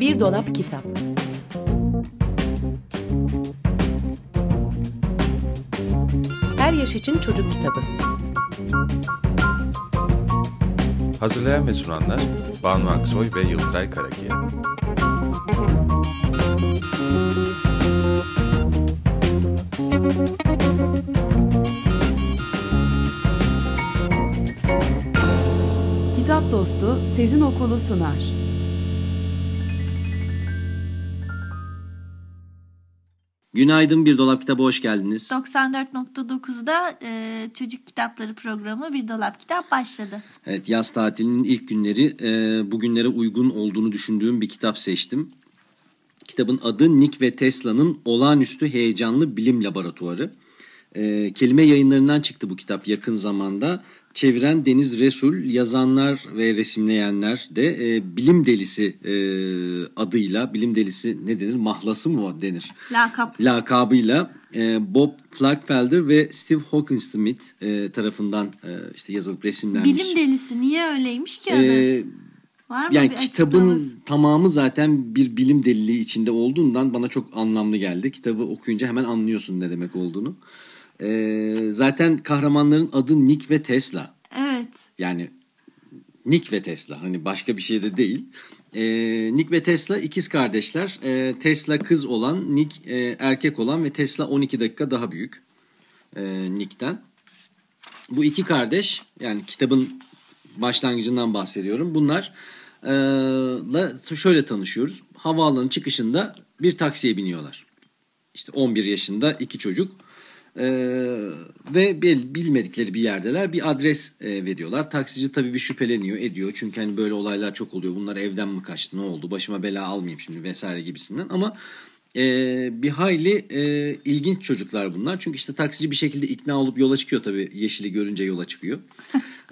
Bir Dolap Kitap Her Yaş için Çocuk Kitabı Hazırlayan ve sunanlar Banu Aksoy ve Yıldıray Karakiya. Kitap Dostu Sezin Okulu sunar. Günaydın Bir Dolap Kitabı hoş geldiniz. 94.9'da e, çocuk kitapları programı Bir Dolap Kitap başladı. Evet yaz tatilinin ilk günleri e, bugünlere uygun olduğunu düşündüğüm bir kitap seçtim. Kitabın adı Nick ve Tesla'nın olağanüstü heyecanlı bilim laboratuvarı. E, kelime yayınlarından çıktı bu kitap yakın zamanda. Çeviren Deniz Resul, yazanlar ve resimleyenler de e, bilim delisi e, adıyla, bilim delisi ne denir, mahlası mı denir? Lakap. Lakabıyla e, Bob Flagfelder ve Steve Hawkinsmith e, tarafından e, işte yazılıp resimlenmiş. Bilim delisi niye öyleymiş ki adı? E, Var mı yani kitabın açıklaması? tamamı zaten bir bilim deliliği içinde olduğundan bana çok anlamlı geldi. Kitabı okuyunca hemen anlıyorsun ne demek olduğunu. E, zaten kahramanların adı Nick ve Tesla. Evet. Yani Nick ve Tesla hani başka bir şey de değil. E, Nick ve Tesla ikiz kardeşler. E, Tesla kız olan, Nick e, erkek olan ve Tesla 12 dakika daha büyük e, Nick'ten. Bu iki kardeş yani kitabın başlangıcından bahsediyorum. Bunlar e, la şöyle tanışıyoruz. Havaalanı çıkışında bir taksiye biniyorlar. İşte 11 yaşında iki çocuk. Ee, ve bil- bilmedikleri bir yerdeler bir adres e, veriyorlar. Taksici tabii bir şüpheleniyor ediyor. Çünkü hani böyle olaylar çok oluyor. Bunlar evden mi kaçtı ne oldu başıma bela almayayım şimdi vesaire gibisinden. Ama e, bir hayli e, ilginç çocuklar bunlar. Çünkü işte taksici bir şekilde ikna olup yola çıkıyor tabii. Yeşili görünce yola çıkıyor.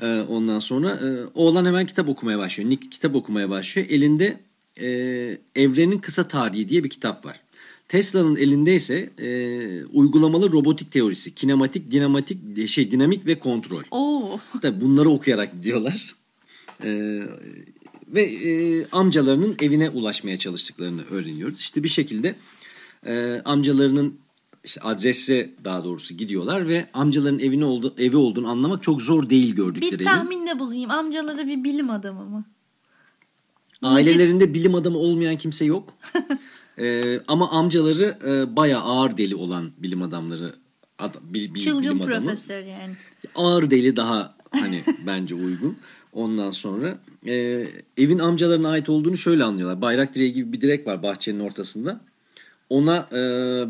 Ee, ondan sonra e, oğlan hemen kitap okumaya başlıyor. Nick kitap okumaya başlıyor. Elinde e, Evrenin Kısa Tarihi diye bir kitap var. Tesla'nın elinde ise e, uygulamalı robotik teorisi, kinematik, dinamatik, şey dinamik ve kontrol. Oo. Tabii bunları okuyarak gidiyorlar. E, ve e, amcalarının evine ulaşmaya çalıştıklarını öğreniyoruz. İşte bir şekilde e, amcalarının işte adrese daha doğrusu gidiyorlar ve amcaların evine oldu, evi olduğunu anlamak çok zor değil gördükleri Bir evin. tahminde bulayım. Amcaları bir bilim adamı mı? Ailelerinde bilim adamı olmayan kimse yok. Ee, ama amcaları e, bayağı ağır deli olan bilim adamları. Ad, bil- bil- Çılgın bilim adamı. profesör yani. Ağır deli daha hani bence uygun. Ondan sonra e, evin amcalarına ait olduğunu şöyle anlıyorlar. Bayrak direği gibi bir direk var bahçenin ortasında. Ona e,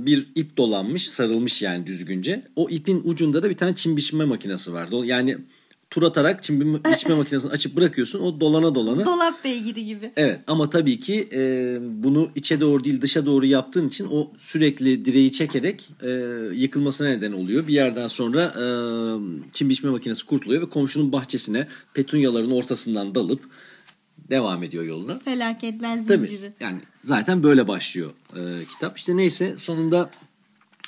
bir ip dolanmış, sarılmış yani düzgünce. O ipin ucunda da bir tane çim biçme makinesi var. Do- Yani tur atarak çim bi- biçme makinesini açıp bırakıyorsun. O dolana dolana. Dolap beygiri gibi. Evet ama tabii ki e, bunu içe doğru değil dışa doğru yaptığın için o sürekli direği çekerek e, yıkılmasına neden oluyor. Bir yerden sonra e, çim biçme makinesi kurtuluyor ve komşunun bahçesine petunyaların ortasından dalıp devam ediyor yoluna. Felaketler Tabii zinciri. yani zaten böyle başlıyor e, kitap. İşte neyse sonunda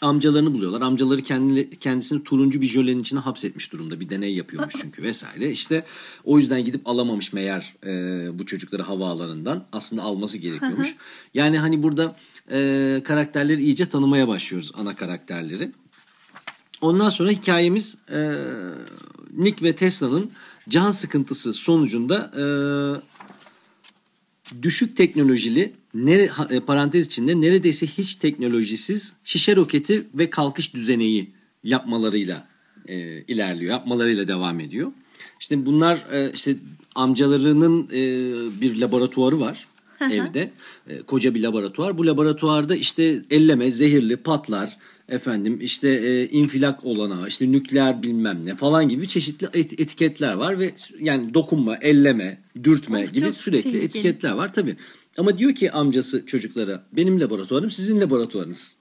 amcalarını buluyorlar. Amcaları kendi, kendisini turuncu bir jölenin içine hapsetmiş durumda. Bir deney yapıyormuş çünkü vesaire. İşte o yüzden gidip alamamış meğer e, bu çocukları havaalanından. Aslında alması gerekiyormuş. yani hani burada e, karakterleri iyice tanımaya başlıyoruz ana karakterleri. Ondan sonra hikayemiz e, Nick ve Tesla'nın can sıkıntısı sonucunda e, düşük teknolojili nere, e, parantez içinde neredeyse hiç teknolojisiz şişe roketi ve kalkış düzeneği yapmalarıyla e, ilerliyor. Yapmalarıyla devam ediyor. İşte bunlar e, işte amcalarının e, bir laboratuvarı var evde. E, koca bir laboratuvar. Bu laboratuvarda işte elleme, zehirli, patlar, efendim işte e, infilak olanağı, işte nükleer bilmem ne falan gibi çeşitli et- etiketler var ve yani dokunma, elleme, dürtme Of, gibi sürekli tehlikeli. etiketler var tabii. Ama diyor ki amcası çocuklara benim laboratuvarım sizin laboratuvarınız.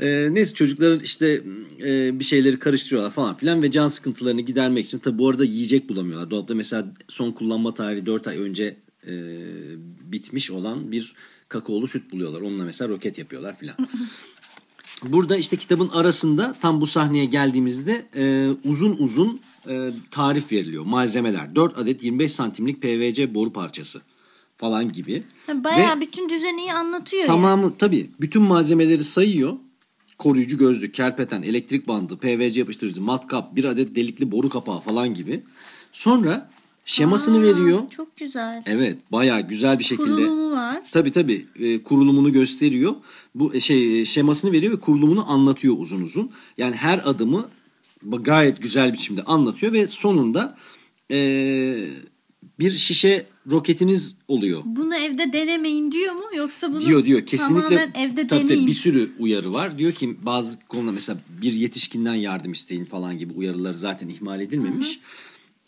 Ee, neyse çocukların işte e, bir şeyleri karıştırıyorlar falan filan ve can sıkıntılarını gidermek için tabi bu arada yiyecek bulamıyorlar. Dolapta mesela son kullanma tarihi 4 ay önce e, bitmiş olan bir kakaolu süt buluyorlar. Onunla mesela roket yapıyorlar filan. Burada işte kitabın arasında tam bu sahneye geldiğimizde e, uzun uzun e, tarif veriliyor. Malzemeler 4 adet 25 santimlik PVC boru parçası. falan gibi. Bayağı Ve bütün düzeni anlatıyor tamamı tabii bütün malzemeleri sayıyor. Koruyucu gözlük, kerpeten, elektrik bandı, PVC yapıştırıcı, matkap, bir adet delikli boru kapağı falan gibi. Sonra şemasını Aa, veriyor. Çok güzel. Evet bayağı güzel bir şekilde. Kurulumu var. Tabii tabii e, kurulumunu gösteriyor. Bu e, şey e, şemasını veriyor ve kurulumunu anlatıyor uzun uzun. Yani her adımı gayet güzel biçimde anlatıyor ve sonunda e, bir şişe roketiniz oluyor. Bunu evde denemeyin diyor mu? Yoksa bunu Diyor diyor kesinlikle tamamen evde tabii, tabii, deneyin. bir sürü uyarı var. Diyor ki bazı konuda mesela bir yetişkinden yardım isteyin falan gibi uyarıları zaten ihmal edilmemiş.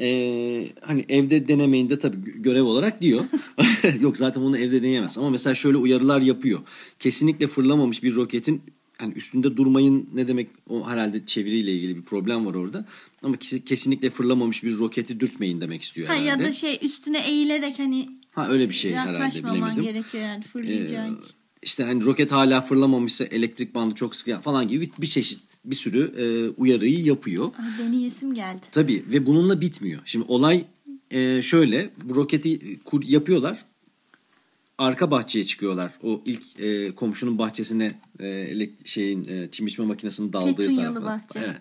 Ee, hani evde denemeyin de tabii gö- görev olarak diyor. Yok zaten bunu evde deneyemez. Ama mesela şöyle uyarılar yapıyor. Kesinlikle fırlamamış bir roketin hani üstünde durmayın ne demek o herhalde çeviriyle ilgili bir problem var orada. Ama kes- kesinlikle fırlamamış bir roketi dürtmeyin demek istiyor Ha, herhalde. ya da şey üstüne eğilerek hani ha öyle bir şey herhalde yaklaşmaman bilemedim. gerekiyor yani fırlayacağı Ee, için. İşte hani roket hala fırlamamışsa elektrik bandı çok sıkı falan gibi bir, çeşit bir sürü e, uyarıyı yapıyor. Ay, deneyesim geldi. Tabii ve bununla bitmiyor. Şimdi olay e, şöyle bu roketi e, kur, yapıyorlar. Arka bahçeye çıkıyorlar. O ilk e, komşunun bahçesine e, şeyin e, çim biçme makinesinin daldığı Petunyalı tarafa. bahçe. Evet.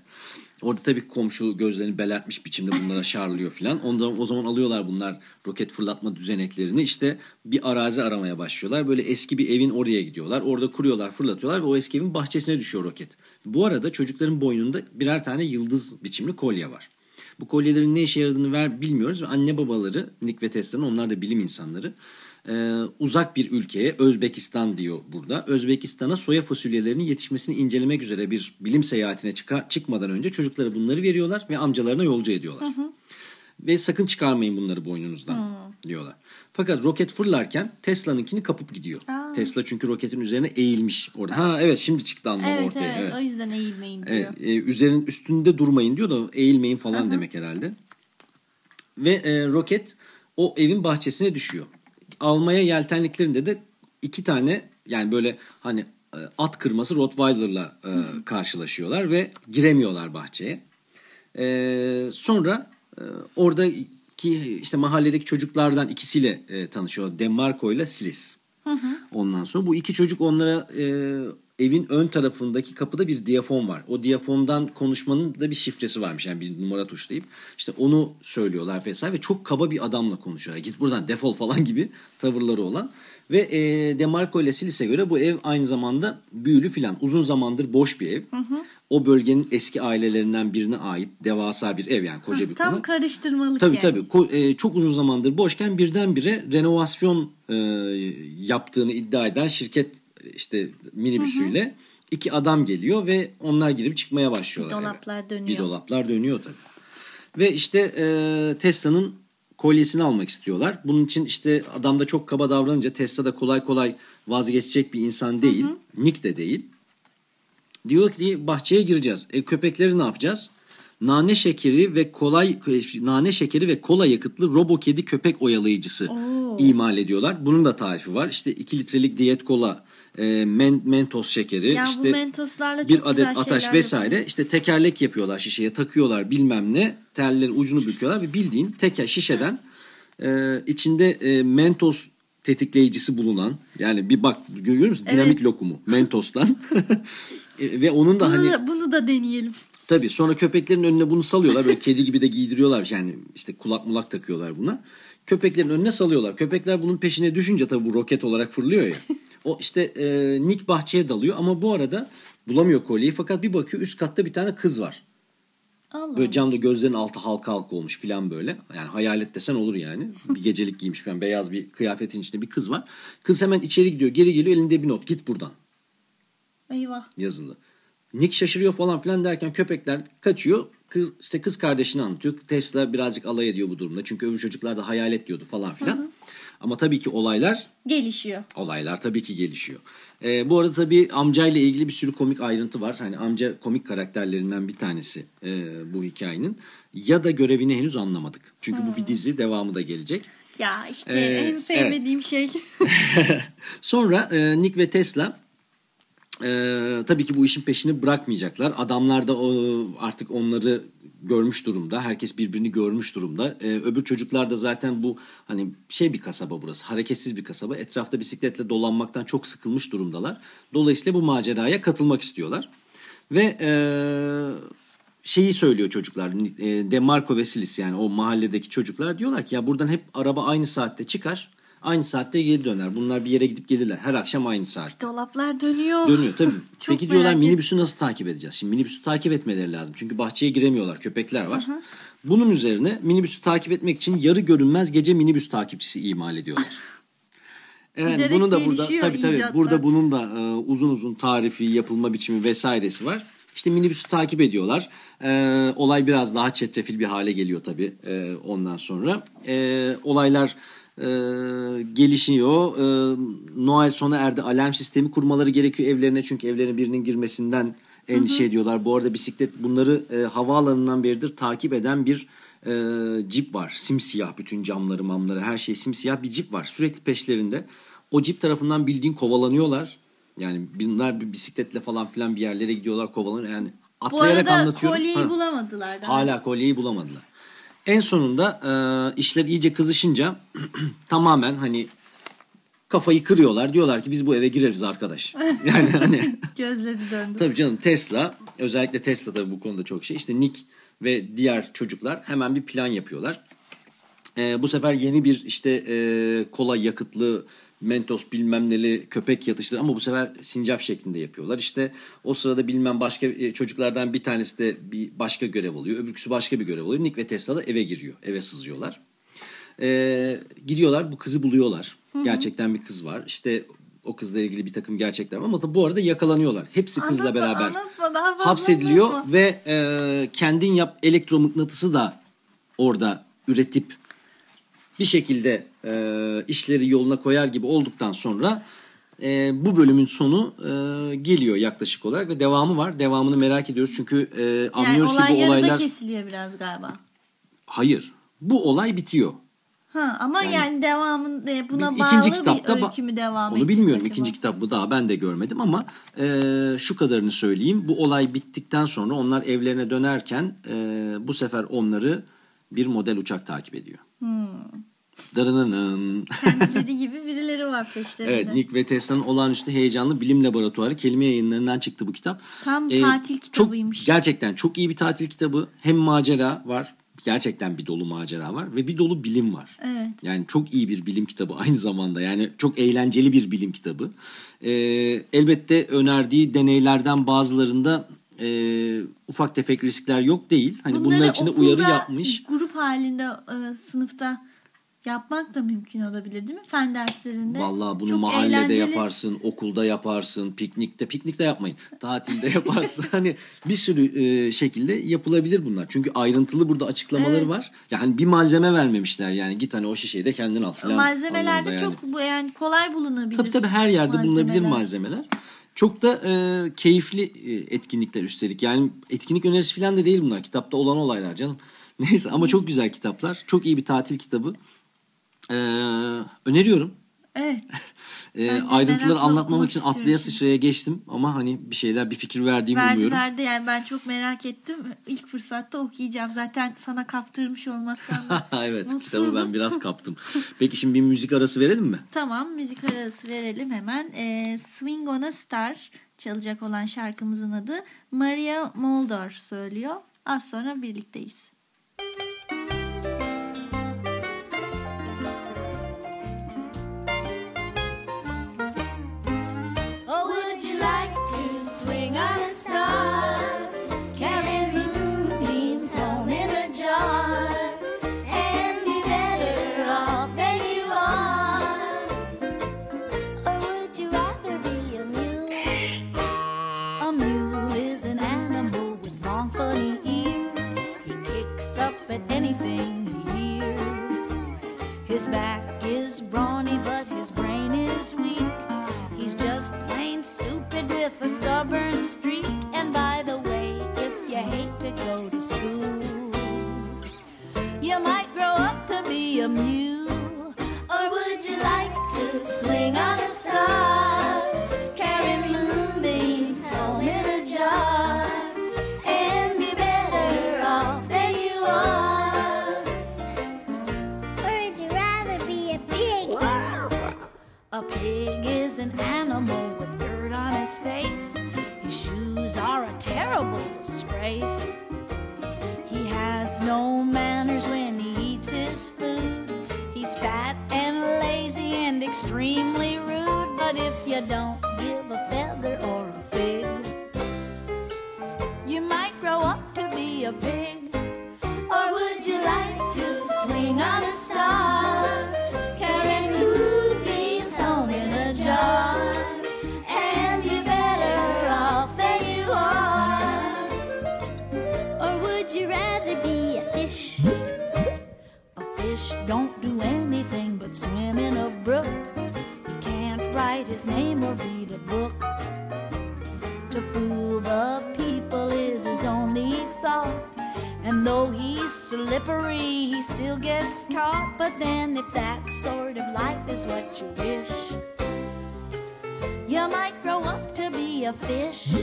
Orada tabii komşu gözlerini belertmiş biçimde bunlara şarlıyor filan. Ondan o zaman alıyorlar bunlar roket fırlatma düzeneklerini. İşte bir arazi aramaya başlıyorlar. Böyle eski bir evin oraya gidiyorlar. Orada kuruyorlar, fırlatıyorlar ve o eski evin bahçesine düşüyor roket. Bu arada çocukların boynunda birer tane yıldız biçimli kolye var. Bu kolyelerin ne işe yaradığını ver bilmiyoruz anne babaları Nick ve Tesla'nın onlar da bilim insanları e, uzak bir ülkeye Özbekistan diyor burada. Özbekistan'a soya fasulyelerinin yetişmesini incelemek üzere bir bilim seyahatine çıka- çıkmadan önce çocuklara bunları veriyorlar ve amcalarına yolcu ediyorlar. Ve sakın çıkarmayın bunları boynunuzdan diyorlar. Fakat roket fırlarken Tesla'nınkini kapıp gidiyor. Aa. Tesla çünkü roketin üzerine eğilmiş orada. Ha evet şimdi çıktı anlamı Evet ortaya. evet, o yüzden eğilmeyin diyor. Evet, e, üzerin üstünde durmayın diyor da eğilmeyin falan demek herhalde. Ve e, roket o evin bahçesine düşüyor. Almaya yeltenliklerinde de iki tane yani böyle hani e, at kırması Rottweiler'la e, karşılaşıyorlar ve giremiyorlar bahçeye. E, sonra e, oradaki işte mahalledeki çocuklardan ikisiyle e, tanışıyor. Demarco ile Silis. Ondan sonra bu iki çocuk onlara e, evin ön tarafındaki kapıda bir diyafon var. O diyafondan konuşmanın da bir şifresi varmış. Yani bir numara tuşlayıp işte onu söylüyorlar vesaire ve çok kaba bir adamla konuşuyorlar. Git buradan defol falan gibi tavırları olan. Ve e, Demarco ile Silis'e göre bu ev aynı zamanda büyülü filan. Uzun zamandır boş bir ev. O bölgenin eski ailelerinden birine ait devasa bir ev yani koca bir Tam konu. karıştırmalık Tabii yani. tabii. Ko- e, çok uzun zamandır boşken birdenbire renovasyon e, yaptığını iddia eden şirket işte minibüsüyle iki adam geliyor ve onlar girip çıkmaya başlıyorlar. Bir dolaplar eve. dönüyor. Bir dolaplar dönüyor tabii. Ve işte e, Tesla'nın kolyesini almak istiyorlar. Bunun için işte adam da çok kaba davranınca Tesla da kolay kolay vazgeçecek bir insan değil. Nick de değil. Diyor ki bahçeye gireceğiz. E, köpekleri ne yapacağız? Nane şekeri ve kolay nane şekeri ve kola yakıtlı robo kedi köpek oyalayıcısı Oo. imal ediyorlar. Bunun da tarifi var. İşte 2 litrelik diyet kola, e, men, mentos şekeri, Ya bu işte mentoslarla bir adet ataş vesaire. yapılıyor. İşte tekerlek yapıyorlar şişeye, takıyorlar bilmem ne. Tellerin ucunu büküyorlar ve bildiğin teker şişeden e, içinde e, mentos tetikleyicisi bulunan yani bir bak görüyor musun Evet. lokumu mentostan E, ve onun da Bunu, hani da, bunu da deneyelim. Tabii sonra köpeklerin önüne bunu salıyorlar. Böyle kedi gibi de giydiriyorlar. Yani işte kulak mulak takıyorlar buna. Köpeklerin önüne salıyorlar. Köpekler bunun peşine düşünce tabii bu roket olarak fırlıyor ya. O işte e, Nick bahçeye dalıyor ama bu arada bulamıyor kolyeyi. Fakat bir bakıyor üst katta bir tane kız var. Allah. Böyle camda gözlerin altı halka halka olmuş filan böyle. Yani hayalet desen olur yani. Bir gecelik giymiş falan beyaz bir kıyafetin içinde bir kız var. Kız hemen içeri gidiyor geri geliyor elinde bir not git buradan Eyvah. yazılı. Nick şaşırıyor falan filan derken köpekler kaçıyor. Kız, işte kız kardeşini anlatıyor. Tesla birazcık alay ediyor bu durumda. Çünkü öbür çocuklar da hayalet diyordu falan filan. Ama tabii ki olaylar Gelişiyor. olaylar tabii ki gelişiyor. Ee, bu arada tabii amcayla ilgili bir sürü komik ayrıntı var. Hani amca komik karakterlerinden bir tanesi e, bu hikayenin. Ya da görevini henüz anlamadık. Çünkü bu bir dizi devamı da gelecek. Ya işte Ee, en sevmediğim şey. Sonra e, Nick ve Tesla Ee, tabii ki bu işin peşini bırakmayacaklar. Adamlar da o, artık onları görmüş durumda. Herkes birbirini görmüş durumda. Ee, öbür çocuklar da zaten bu hani şey bir kasaba burası. Hareketsiz bir kasaba. Etrafta bisikletle dolanmaktan çok sıkılmış durumdalar. Dolayısıyla bu maceraya katılmak istiyorlar. Ve e, şeyi söylüyor çocuklar. E, Demarco ve Silis yani o mahalledeki çocuklar diyorlar ki ya buradan hep araba aynı saatte çıkar. Aynı saatte geri döner. Bunlar bir yere gidip gelirler. Her akşam aynı saat. Dolaplar dönüyor. Dönüyor tabii. Çok Peki diyorlar merak minibüsü nasıl takip edeceğiz? Şimdi minibüsü takip etmeleri lazım. Çünkü bahçeye giremiyorlar. Köpekler var. Bunun üzerine minibüsü takip etmek için yarı görünmez gece minibüs takipçisi imal ediyorlar. Evet, Giderek bunu da burada tabii tabii icatlar. burada bunun da e, uzun uzun tarifi, yapılma biçimi vesairesi var. İşte minibüsü takip ediyorlar. E, olay biraz daha çetrefil bir hale geliyor tabii e, ondan sonra. E, olaylar e, gelişiyor. E, Noel sona erdi. Alarm sistemi kurmaları gerekiyor evlerine. Çünkü evlerine birinin girmesinden endişe ediyorlar. Bu arada bisiklet bunları e, havaalanından beridir takip eden bir e, cip var. Simsiyah bütün camları mamları her şey simsiyah bir cip var. Sürekli peşlerinde. O cip tarafından bildiğin kovalanıyorlar. Yani bunlar bir bisikletle falan filan bir yerlere gidiyorlar kovalanıyor. Yani Bu atlayarak arada anlatıyorum. kolyeyi Ha. bulamadılar. Daha. Hala kolyeyi bulamadılar. En sonunda e, işler iyice kızışınca tamamen hani kafayı kırıyorlar. Diyorlar ki biz bu eve gireriz arkadaş. Yani hani Gözleri döndü. tabii canım Tesla özellikle Tesla tabii bu konuda çok şey. İşte Nick ve diğer çocuklar hemen bir plan yapıyorlar. E, bu sefer yeni bir işte e, kola yakıtlı Mentos bilmem neli köpek yatışları ama bu sefer sincap şeklinde yapıyorlar. İşte o sırada bilmem başka e, çocuklardan bir tanesi de bir başka görev alıyor. Öbürküsü başka bir görev alıyor. Nick ve Tesla da eve giriyor. Eve sızıyorlar. Ee, gidiyorlar bu kızı buluyorlar. Gerçekten bir kız var. İşte o kızla ilgili bir takım gerçekler var ama bu arada yakalanıyorlar. Hepsi kızla Anlatma, beraber anlatma, daha hapsediliyor ve e, kendin yap elektromıknatısı da orada üretip bir şekilde e, işleri yoluna koyar gibi olduktan sonra e, bu bölümün sonu e, geliyor yaklaşık olarak ve devamı var. Devamını merak ediyoruz çünkü e, Yani anlıyoruz olay ki bu olaylar kesiliyor biraz galiba. hayır. Bu olay bitiyor. Ha, ama yani, Yani- devamın e, buna bağlı ikinci kitapta bir öykü mü devam Onu bilmiyorum. acaba? İkinci kitabı daha ben de görmedim ama e, şu kadarını söyleyeyim. Bu olay bittikten sonra onlar evlerine dönerken e, bu sefer onları bir model uçak takip ediyor. Hmm. Darınının. Kendileri gibi birileri var peşlerinde. Evet Nick ve Tesla'nın olağanüstü heyecanlı bilim laboratuvarı kelime yayınlarından çıktı bu kitap. Ee, Tam tatil kitabıymış. Çok, gerçekten çok iyi bir tatil kitabı. Hem macera var. Gerçekten bir dolu macera var ve bir dolu bilim var. Evet. Yani çok iyi bir bilim kitabı aynı zamanda. Yani çok eğlenceli bir bilim kitabı. Ee, elbette önerdiği deneylerden bazılarında e, ufak tefek riskler yok değil. Hani Bunları bunlar için de uyarı yapmış. Grup halinde e, sınıfta yapmak da mümkün olabilir değil mi? Fen derslerinde. Vallahi bunu Çok mahallede eğlenceli. yaparsın, okulda yaparsın, piknikte, piknikte yapmayın. Tatilde yaparsın. hani bir sürü e, şekilde yapılabilir bunlar. Çünkü ayrıntılı burada açıklamaları Evet. var. Yani bir malzeme vermemişler yani git hani o şişeyi de kendin al falan. Malzemeler de yani. çok bu yani kolay bulunabilir. Tabii tabii her yerde bulunabilir malzemeler. malzemeler. Çok da e, keyifli e, etkinlikler üstelik. Yani etkinlik önerisi falan da değil bunlar. Kitapta olan olaylar canım. Neyse ama çok güzel kitaplar. Çok iyi bir tatil kitabı. E, öneriyorum. Evet. E, ayrıntıları anlatmamak için istiyorum atlaya sıçraya geçtim. Ama hani bir şeyler bir fikir verdiğimi verdi umuyorum. verdi yani ben çok merak ettim. İlk fırsatta okuyacağım. Zaten sana kaptırmış olmaktan evet kitabı mutsuzdum. ben biraz kaptım. Peki şimdi bir müzik arası verelim mi? Tamam müzik arası verelim hemen. Ee, Swing on a Star çalacak olan şarkımızın adı Maria Muldaur söylüyor. Az sonra birlikteyiz. Extremely rude. But if you don't slippery, he still gets caught. But then, if that sort of life is what you wish, you might grow up to be a fish.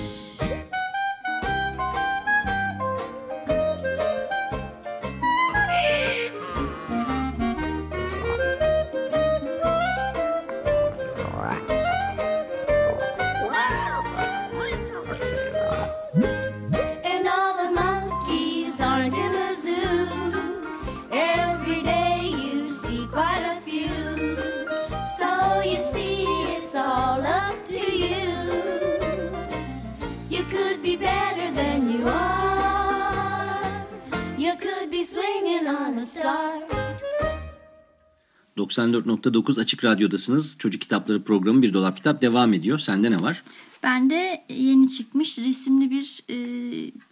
94.9 Açık Radyo'dasınız. Çocuk Kitapları programı Bir Dolap Kitap devam ediyor. Sende ne var? Bende yeni çıkmış resimli bir e,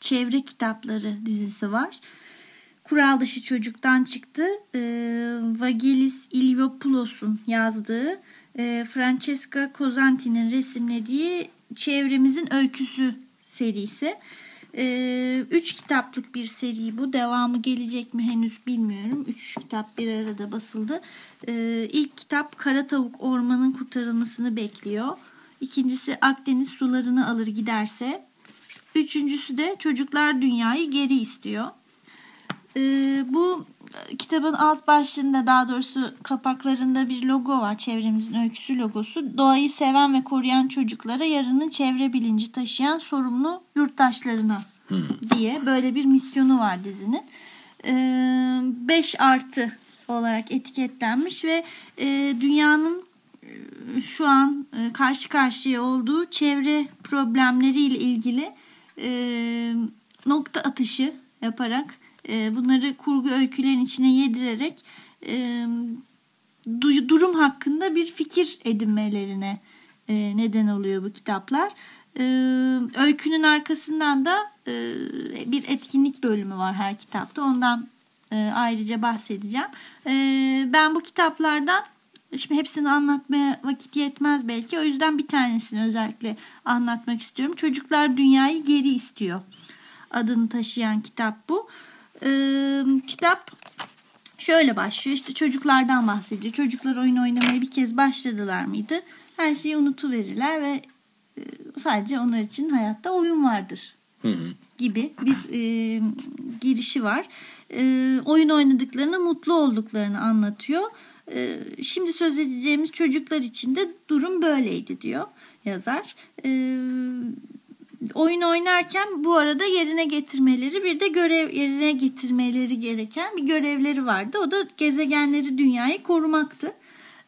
çevre kitapları dizisi var. Kural dışı çocuktan çıktı. E, Vagelis Iliopoulos'un yazdığı, e, Francesca Cosanti'nin resimlediği Çevremizin Öyküsü serisi. E, üç kitaplık bir seri bu. Devamı gelecek mi henüz bilmiyorum. Üç kitap bir arada basıldı. E, ilk kitap Kara Tavuk Ormanın kurtarılmasını bekliyor. İkincisi Akdeniz sularını alır giderse. Üçüncüsü de Çocuklar Dünyayı Geri istiyor. Ee, bu kitabın alt başlığında daha doğrusu kapaklarında bir logo var. Çevremizin öyküsü logosu. Doğayı seven ve koruyan çocuklara yarının çevre bilinci taşıyan sorumlu yurttaşlarına diye böyle bir misyonu var dizinin. 5 artı olarak etiketlenmiş ve e, dünyanın e, şu an e, karşı karşıya olduğu çevre problemleriyle ilgili e, nokta atışı yaparak e, bunları kurgu öykülerin içine yedirerek e, du- durum hakkında bir fikir edinmelerine e, neden oluyor bu kitaplar. Öykünün arkasından da bir etkinlik bölümü var her kitapta. Ondan ayrıca bahsedeceğim. Ben bu kitaplardan Şimdi hepsini anlatmaya vakit yetmez belki. O yüzden bir tanesini özellikle anlatmak istiyorum. Çocuklar Dünyayı Geri istiyor. Adını taşıyan kitap bu. Ee, kitap şöyle başlıyor. İşte çocuklardan bahsediyor. Çocuklar oyun oynamaya bir kez başladılar mıydı? Her şeyi unutuverirler ve e, sadece onlar için hayatta oyun vardır gibi bir e, girişi var. E, oyun oynadıklarını, mutlu olduklarını anlatıyor. E, şimdi söz edeceğimiz çocuklar için de durum böyleydi diyor yazar. E, oyun oynarken bu arada yerine getirmeleri bir de görev yerine getirmeleri gereken bir görevleri vardı. O da gezegenleri dünyayı korumaktı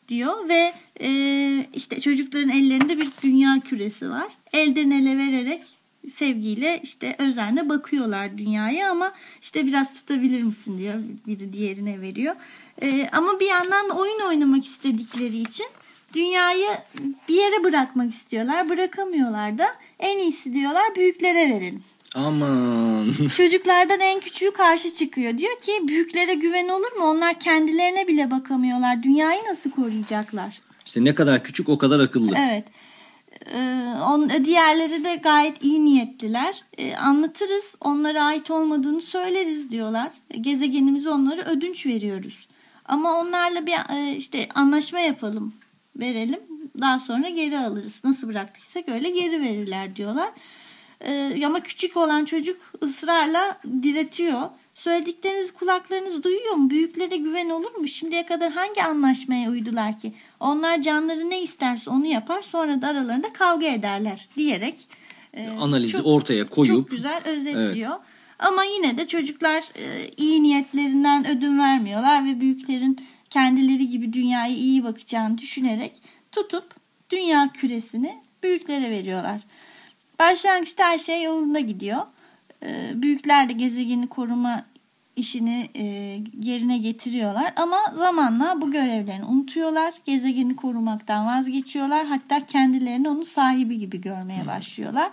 diyor ve e, işte çocukların ellerinde bir dünya küresi var. Elden ele vererek sevgiyle işte özenle bakıyorlar dünyaya ama işte biraz tutabilir misin diyor biri diğerine veriyor. E, ama bir yandan da oyun oynamak istedikleri için dünyayı bir yere bırakmak istiyorlar. Bırakamıyorlar da en iyisi diyorlar büyüklere verelim. Aman. Çocuklardan en küçüğü karşı çıkıyor. Diyor ki büyüklere güven olur mu? Onlar kendilerine bile bakamıyorlar. Dünyayı nasıl koruyacaklar? İşte ne kadar küçük o kadar akıllı. Evet. Ee, on, diğerleri de gayet iyi niyetliler. Ee, anlatırız, onlara ait olmadığını söyleriz diyorlar. Gezegenimizi onlara ödünç veriyoruz. Ama onlarla bir e, işte anlaşma yapalım, verelim. Daha sonra geri alırız. Nasıl bıraktıysak öyle geri verirler diyorlar. Ee, ama küçük olan çocuk ısrarla diretiyor. Söylediklerinizi kulaklarınız duyuyor mu? Büyüklere güven olur mu? Şimdiye kadar hangi anlaşmaya uydular ki? Onlar canları ne isterse onu yapar sonra da aralarında kavga ederler diyerek e, Analizi çok- ortaya koyup çok güzel özetliyor. Ama yine de çocuklar e, iyi niyetlerinden ödün vermiyorlar ve büyüklerin kendileri gibi dünyayı iyi bakacağını düşünerek tutup dünya küresini büyüklere veriyorlar. Başlangıçta her şey yolunda gidiyor. E, büyükler de gezegeni koruma işini e, yerine getiriyorlar ama zamanla bu görevlerini unutuyorlar. Gezegeni korumaktan vazgeçiyorlar. Hatta kendilerini onun sahibi gibi görmeye başlıyorlar.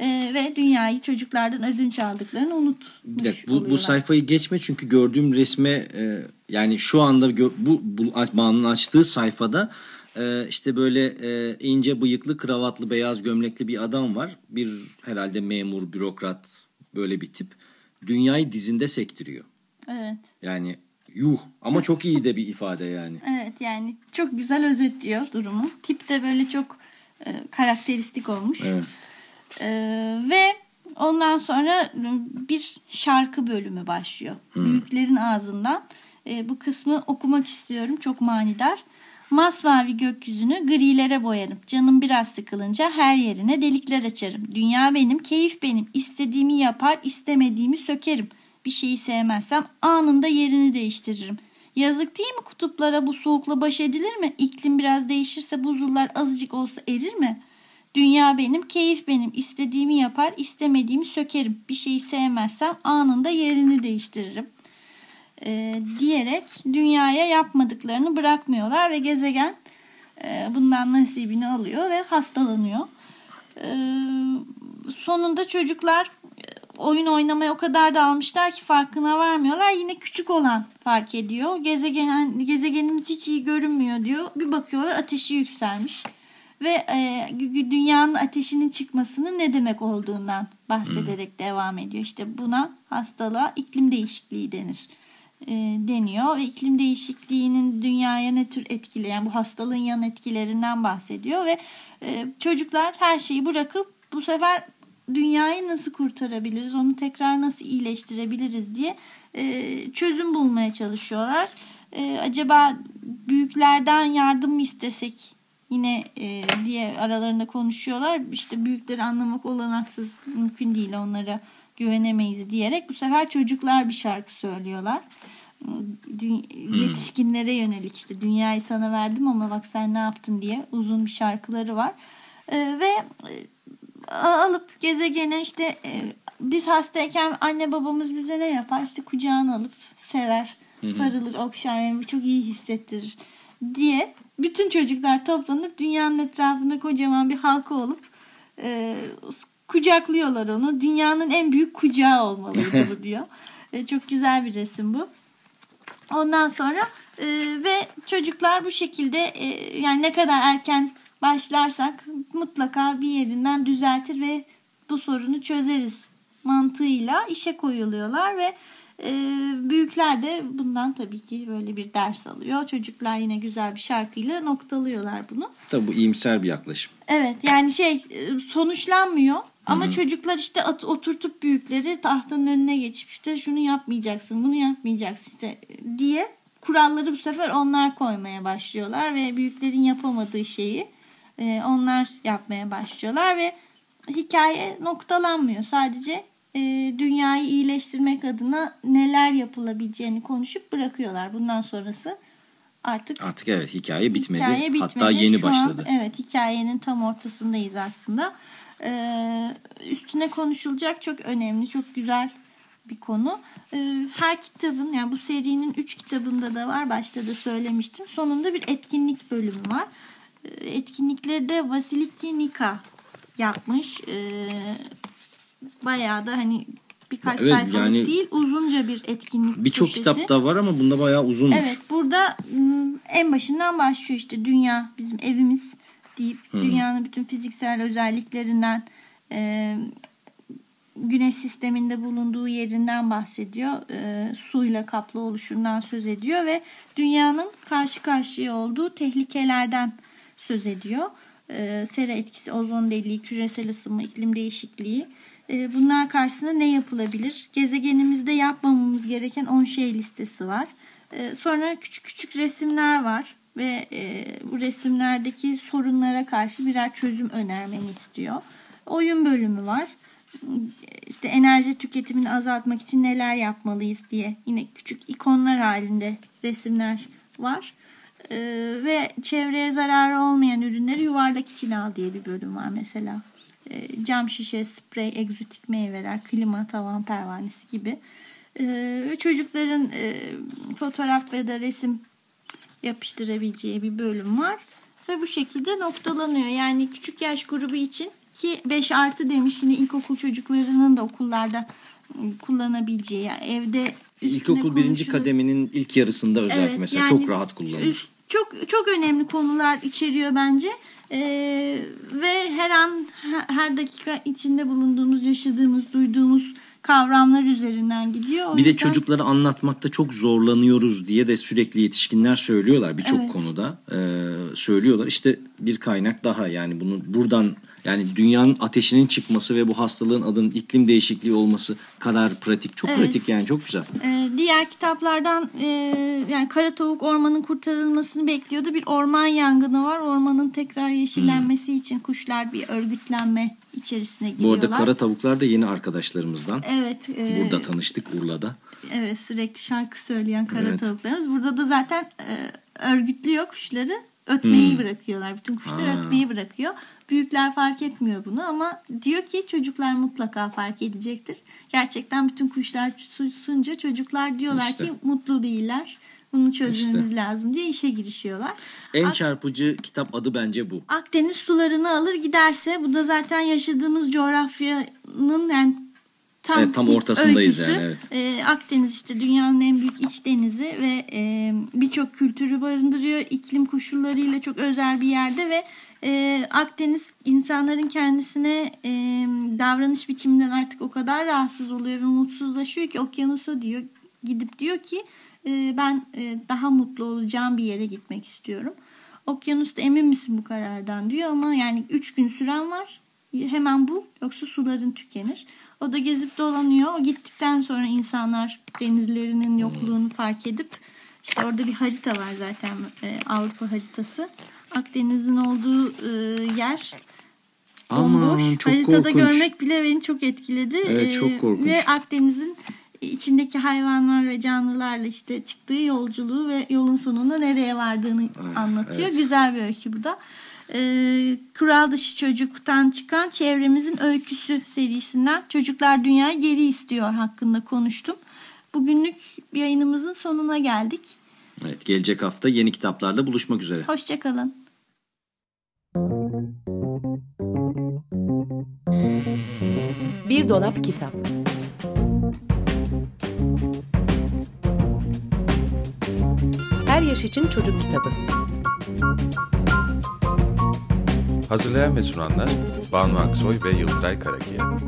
E, ve dünyayı çocuklardan ödünç aldıklarını unutmuş Bir dakika, bu, bu sayfayı geçme çünkü gördüğüm resme e, yani şu anda gö- bu, bu Banu'nun açtığı sayfada e, işte böyle e, ince bıyıklı kravatlı beyaz gömlekli bir adam var. Bir herhalde memur, bürokrat böyle bir tip. Dünyayı dizinde sektiriyor. Evet. Yani yuh ama çok iyi de bir ifade yani. Evet yani çok güzel özetliyor durumu. Tip de böyle çok e, karakteristik olmuş. Evet. E, ve ondan sonra bir şarkı bölümü başlıyor. Büyüklerin ağzından. E, bu kısmı okumak istiyorum. Çok manidar. Masmavi gökyüzünü grilere boyarım. Canım biraz sıkılınca her yerine delikler açarım. Dünya benim, keyif benim. İstediğimi yapar, istemediğimi sökerim. Bir şeyi sevmezsem anında yerini değiştiririm. Yazık değil mi kutuplara bu soğukla baş edilir mi? İklim biraz değişirse buzullar azıcık olsa erir mi? Dünya benim, keyif benim. İstediğimi yapar, istemediğimi sökerim. Bir şeyi sevmezsem anında yerini değiştiririm. Ee, diyerek dünyaya yapmadıklarını bırakmıyorlar ve gezegen e, bundan nasibini alıyor ve hastalanıyor. Ee, sonunda çocuklar e, oyun oynamaya o kadar dalmışlar ki farkına varmıyorlar. Yine küçük olan fark ediyor. Gezegen gezegenimiz hiç iyi görünmüyor diyor. Bir bakıyorlar ateşi yükselmiş ve e, dünyanın ateşinin çıkmasının ne demek olduğundan bahsederek devam ediyor. İşte buna hastalığa iklim değişikliği denir e, deniyor ve iklim değişikliğinin dünyaya ne tür etkileri yani bu hastalığın yan etkilerinden bahsediyor ve e, çocuklar her şeyi bırakıp bu sefer dünyayı nasıl kurtarabiliriz onu tekrar nasıl iyileştirebiliriz diye e, çözüm bulmaya çalışıyorlar. Acaba büyüklerden yardım mı istesek yine diye aralarında konuşuyorlar. İşte büyükleri anlamak olanaksız mümkün değil onlara güvenemeyiz diyerek bu sefer çocuklar bir şarkı söylüyorlar. Yetişkinlere yönelik işte dünyayı sana verdim ama bak sen ne yaptın diye uzun bir şarkıları var. E, ve e, alıp gezegene işte e, biz hastayken anne babamız bize ne yapar? İşte kucağına alıp sever, sarılır, okşar, yani çok iyi hissettirir diye bütün çocuklar toplanıp dünyanın etrafında kocaman bir halka olup e, kucaklıyorlar onu. Dünyanın en büyük kucağı olmalıydı bu diyor. E, çok güzel bir resim bu. Ondan sonra e, ve çocuklar bu şekilde e, yani ne kadar erken başlarsak mutlaka bir yerinden düzeltir ve bu sorunu çözeriz mantığıyla işe koyuluyorlar ve e, büyükler de bundan tabii ki böyle bir ders alıyor. Çocuklar yine güzel bir şarkıyla noktalıyorlar bunu. Tabii bu iyimser bir yaklaşım. Evet yani şey e, sonuçlanmıyor ama çocuklar işte at- oturtup büyükleri tahtanın önüne geçip işte şunu yapmayacaksın bunu yapmayacaksın işte diye kuralları bu sefer onlar koymaya başlıyorlar ve büyüklerin yapamadığı şeyi e, onlar yapmaya başlıyorlar ve hikaye noktalanmıyor sadece e, dünyayı iyileştirmek adına neler yapılabileceğini konuşup bırakıyorlar bundan sonrası artık Artık evet hikaye bitmedi. Hikaye bitmedi. Hatta yeni Şu an, başladı. evet hikayenin tam ortasındayız aslında. Ee, üstüne konuşulacak çok önemli, çok güzel bir konu. Ee, her kitabın yani bu serinin 3 kitabında da var. Başta da söylemiştim. Sonunda bir etkinlik bölümü var. Ee, etkinlikleri de Vasiliki Nika yapmış. Ee, bayağı da hani birkaç Evet, sayfalık yani değil uzunca bir etkinlik Birçok kitapta var ama bunda bayağı uzunmuş. Evet burada en başından başlıyor işte dünya bizim evimiz deyip dünyanın bütün fiziksel özelliklerinden e, güneş sisteminde bulunduğu yerinden bahsediyor. E, suyla kaplı oluşundan söz ediyor ve dünyanın karşı karşıya olduğu tehlikelerden söz ediyor. E, sera etkisi, ozon deliği, küresel ısınma, iklim değişikliği bunlar karşısında ne yapılabilir? Gezegenimizde yapmamamız gereken 10 şey listesi var. E, sonra küçük küçük resimler var ve e, bu resimlerdeki sorunlara karşı birer çözüm önermeni istiyor. Oyun bölümü var. İşte enerji tüketimini azaltmak için neler yapmalıyız diye yine küçük ikonlar halinde resimler var. Ee, ve çevreye zararı olmayan ürünleri yuvarlak içine al diye bir bölüm var mesela. Ee, cam şişe, sprey, egzotik meyveler, klima, tavan pervanesi gibi. Ee, ve çocukların e, fotoğraf ve da resim yapıştırabileceği bir bölüm var. Ve bu şekilde noktalanıyor. Yani küçük yaş grubu için ki 5 artı demiş yine ilkokul çocuklarının da okullarda ıı, kullanabileceği. Yani evde İlkokul birinci kademenin ilk yarısında özellikle Evet, mesela yani çok rahat kullanılır. üst- çok çok önemli konular içeriyor bence. Ee, ve her an he- her dakika içinde bulunduğumuz, yaşadığımız, duyduğumuz kavramlar üzerinden gidiyor. O Bir de yüzden- çocuklara anlatmakta çok zorlanıyoruz diye de sürekli yetişkinler söylüyorlar birçok Evet. konuda e, söylüyorlar. İşte bir kaynak daha yani bunu buradan yani dünyanın ateşinin çıkması ve bu hastalığın adının iklim değişikliği olması kadar pratik. Çok Evet. pratik yani çok güzel. Ee, diğer kitaplardan e, yani Kara Tavuk ormanın kurtarılmasını bekliyordu. Bir orman yangını var. Ormanın tekrar yeşillenmesi için kuşlar bir örgütlenme içerisine Hmm. Bu giriyorlar. arada kara tavuklar da yeni arkadaşlarımızdan. Evet. e, Burada tanıştık Urla'da. Evet sürekli şarkı söyleyen kara Evet. tavuklarımız. Burada da zaten e, örgütlüyor kuşları. Ötmeyi Hmm. bırakıyorlar. Bütün kuşlar Ha. ötmeyi bırakıyor. Büyükler fark etmiyor bunu ama diyor ki çocuklar mutlaka fark edecektir. Gerçekten bütün kuşlar susunca çocuklar diyorlar İşte. ki mutlu değiller. Bunu çözmemiz İşte. lazım diye işe girişiyorlar. En Ak- çarpıcı kitap adı bence bu. Akdeniz sularını alır giderse bu da zaten yaşadığımız coğrafyanın yani tam, Evet, tam ortasındayız öyküsü. yani, evet. Ee, Akdeniz işte dünyanın en büyük iç denizi ve e, birçok kültürü barındırıyor. İklim koşullarıyla çok özel bir yerde ve e, Akdeniz insanların kendisine e, davranış biçiminden artık o kadar rahatsız oluyor ve mutsuzlaşıyor ki okyanusa diyor gidip diyor ki e, ben e, daha mutlu olacağım bir yere gitmek istiyorum. Okyanusta emin misin bu karardan diyor ama yani 3 gün süren var. Hemen bul yoksa suların tükenir. O da gezip dolanıyor. O gittikten sonra insanlar denizlerinin yokluğunu fark edip işte orada bir harita var zaten e, Avrupa haritası. Akdeniz'in olduğu e, yer bomboş. Aman çok Haritada korkunç. görmek bile beni çok etkiledi. Evet, Ee, çok korkunç. Ve Akdeniz'in içindeki hayvanlar ve canlılarla işte çıktığı yolculuğu ve yolun sonunda nereye vardığını anlatıyor. evet. Güzel bir öykü bu da. Ee, Kural dışı çocuktan çıkan çevremizin öyküsü serisinden Çocuklar Dünyayı Geri istiyor hakkında konuştum. Bugünlük yayınımızın sonuna geldik. Evet, gelecek hafta yeni kitaplarla buluşmak üzere. Hoşçakalın. Bir dolap kitap. Yaş için çocuk kitabı. Hazırlayan ve sunanlar Banu Aksoy ve Yıldıray Karakiya.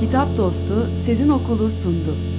Kitap Dostu Sezin Okulu sundu.